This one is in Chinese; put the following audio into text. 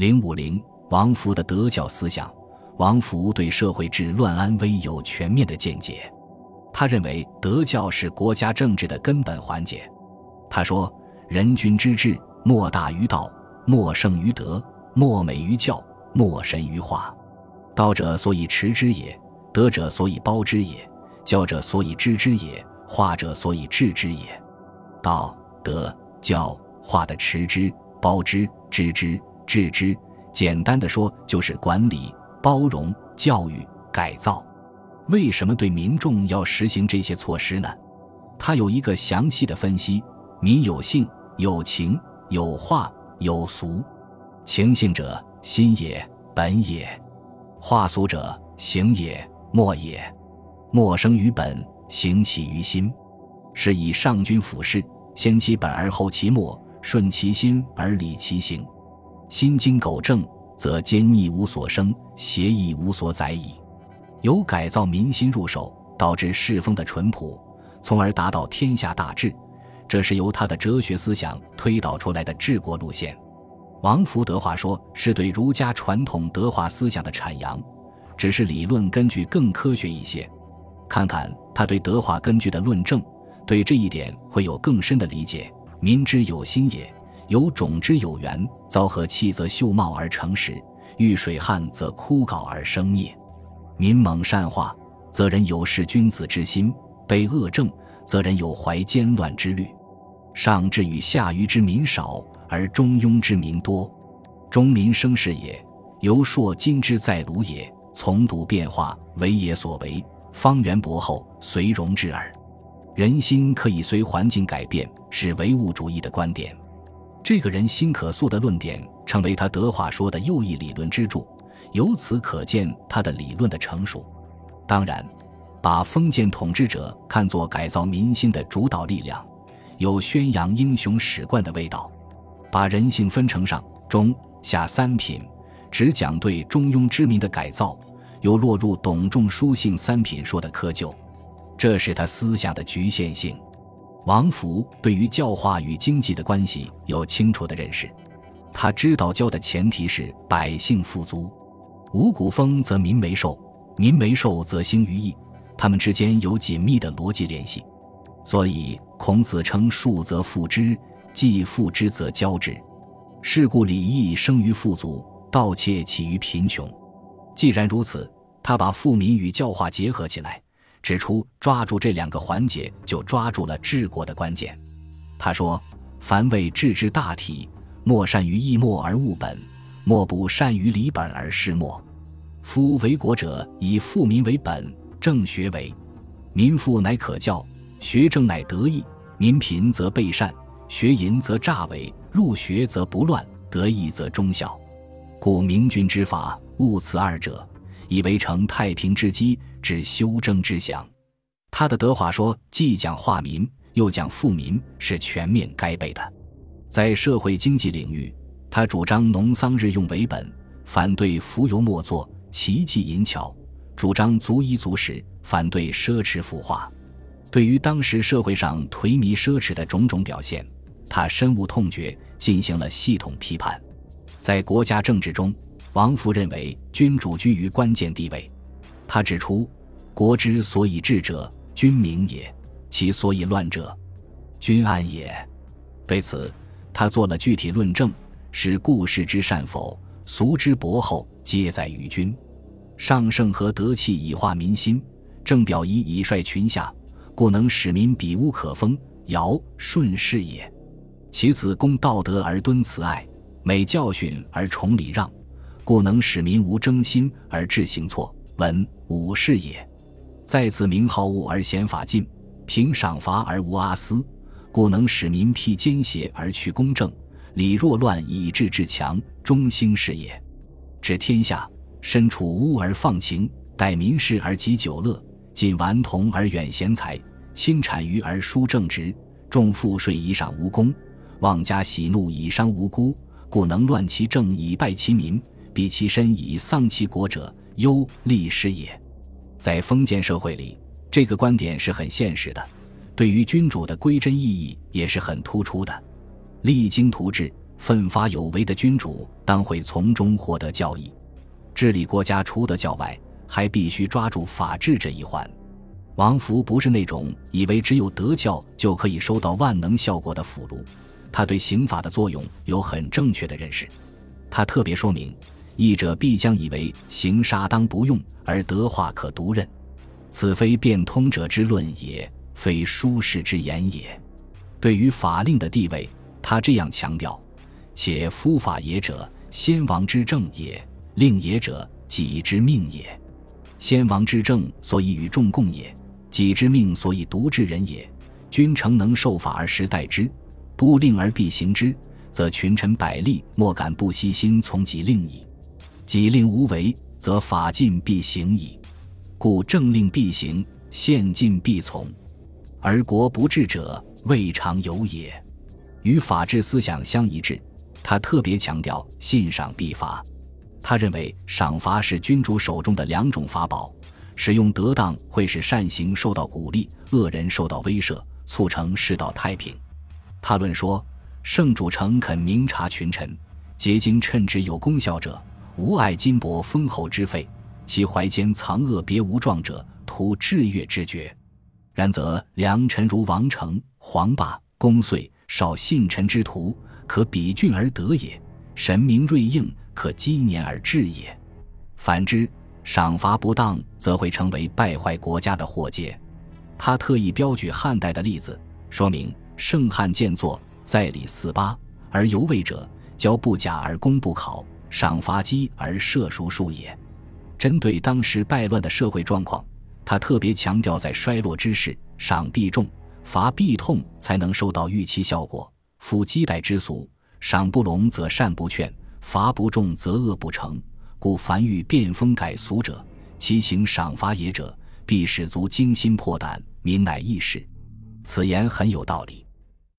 零五零，王福的德教思想。王福对社会治乱安危有全面的见解，他认为德教是国家政治的根本环节。他说：“人君之治，莫大于道，莫胜于德，莫美于教，莫神于化。道者，所以持之也；德者，所以包之也；教者，所以知之也；化者，所以治之也。道、德、教、化的持之、包之、知之、治之，简单的说，就是管理。”包容、教育、改造，为什么对民众要实行这些措施呢？他有一个详细的分析：民有性、有情、有化、有俗。情性者，心也、本也；化俗者，行也、末也。末生于本，行起于心，是以上君俯视，先其本而后其末，顺其心而理其行，心经苟正。则奸逆无所生，邪义无所载矣。由改造民心入手，导致世风的淳朴，从而达到天下大治，这是由他的哲学思想推导出来的治国路线。王福德化说是对儒家传统德化思想的阐扬，只是理论根据更科学一些。看看他对德化根据的论证，对这一点会有更深的理解。民之有心也。有种之有源，遭和气则秀茂而成实；遇水旱则枯槁而生灭。民猛善化，则人有事君子之心；被恶政，则人有怀奸乱之虑。上至与下愚之民少，而中庸之民多。中民生事也，由硕今之在鲁也。从笃变化，为也所为，方圆博厚，随容之耳。人心可以随环境改变，是唯物主义的观点。这个人心可塑的论点，成为他德化说的右翼理论支柱。由此可见他的理论的成熟。当然，把封建统治者看作改造民心的主导力量，有宣扬英雄史观的味道。把人性分成上、中、下三品，只讲对中庸之民的改造，又落入董仲舒性三品说的窠臼，这是他思想的局限性。王福对于教化与经济的关系有清楚的认识，他知道教的前提是百姓富足，五谷丰则民为寿，民为寿则兴于义，他们之间有紧密的逻辑联系。所以孔子称“庶则富之，既富之则教之”。是故礼义生于富足，盗窃起于贫穷。既然如此，他把富民与教化结合起来。指出，抓住这两个环节，就抓住了治国的关键。他说：“凡为治之大体，莫善于易末而务本，莫不善于理本而失末。夫为国者，以富民为本，正学为。民富乃可教，学正乃得意；民贫则备善，学淫则诈伪，入学则不乱，得意则忠孝。故明君之法，务此二者。”以为成太平之基，之修征之祥。他的德化说既讲化民，又讲富民，是全面该备的。在社会经济领域，他主张农桑日用为本，反对浮游莫作、奇技淫巧；主张足衣足食，反对奢侈腐化。对于当时社会上颓靡奢侈的种种表现，他深恶痛绝，进行了系统批判。在国家政治中，王弗认为君主居于关键地位，他指出，国之所以治者，君明也；其所以乱者，君暗也。对此，他做了具体论证：是故事之善否，俗之薄厚，皆在于君。上圣和德气以化民心，正表仪以率群下，故能使民比无可封，尧舜是也。其子，公道德而敦慈爱，美教训而崇礼让。故能使民无争心而致行错，文武士也。在此明好恶而贤法尽，平赏罚而无阿私，故能使民辟奸邪而去公正，礼若乱以治至强，中兴是也。治天下，身处污而放情，待民事而及久乐，尽顽童而远贤才，轻产于而疏正直，重赋税以赏无功，妄加喜怒以伤无辜，故能乱其政以败其民。比其身以丧其国者，忧利失也。在封建社会里，这个观点是很现实的，对于君主的归真意义也是很突出的。励精图治、奋发有为的君主，当会从中获得教益。治理国家除得教外，还必须抓住法治这一环。王福不是那种以为只有德教就可以收到万能效果的俘虏，他对刑法的作用有很正确的认识。他特别说明，义者必将以为行杀当不用，而德化可独任，此非变通者之论也，非书士之言也。对于法令的地位，他这样强调：且夫法也者，先王之政也；令也者，己之命也。先王之政，所以与众共也。己之命，所以独治人也。君诚能受法而时代之，不令而必行之，则群臣百吏莫敢不悉心从己令矣。己令无为，则法尽必行矣。故政令必行，宪禁必从，而国不治者，未尝有也。与法治思想相一致，他特别强调信赏必罚。他认为赏罚是君主手中的两种法宝。使用得当，会使善行受到鼓励，恶人受到威慑，促成世道太平。他论说：圣主诚恳明察群臣，结经称之有功效者，无爱金帛封侯之费；其怀间藏恶别无状者，图制越之绝。然则良臣如王成、黄霸、公遂，少信臣之徒，可比俊而得也；神明锐应，可积年而治也。反之，赏罚不当，则会成为败坏国家的祸结。他特意标举汉代的例子，说明圣汉建作在礼四八而犹未者，教不假而功不考，赏罚积而赦赎数也。针对当时败乱的社会状况，他特别强调，在衰落之时，赏必重，罚必痛，才能收到预期效果。夫积代之俗，赏不隆则善不劝，罚不重则恶不成。故凡欲变风改俗者，其行赏罚也者，必使足惊心破胆，民乃易事。此言很有道理。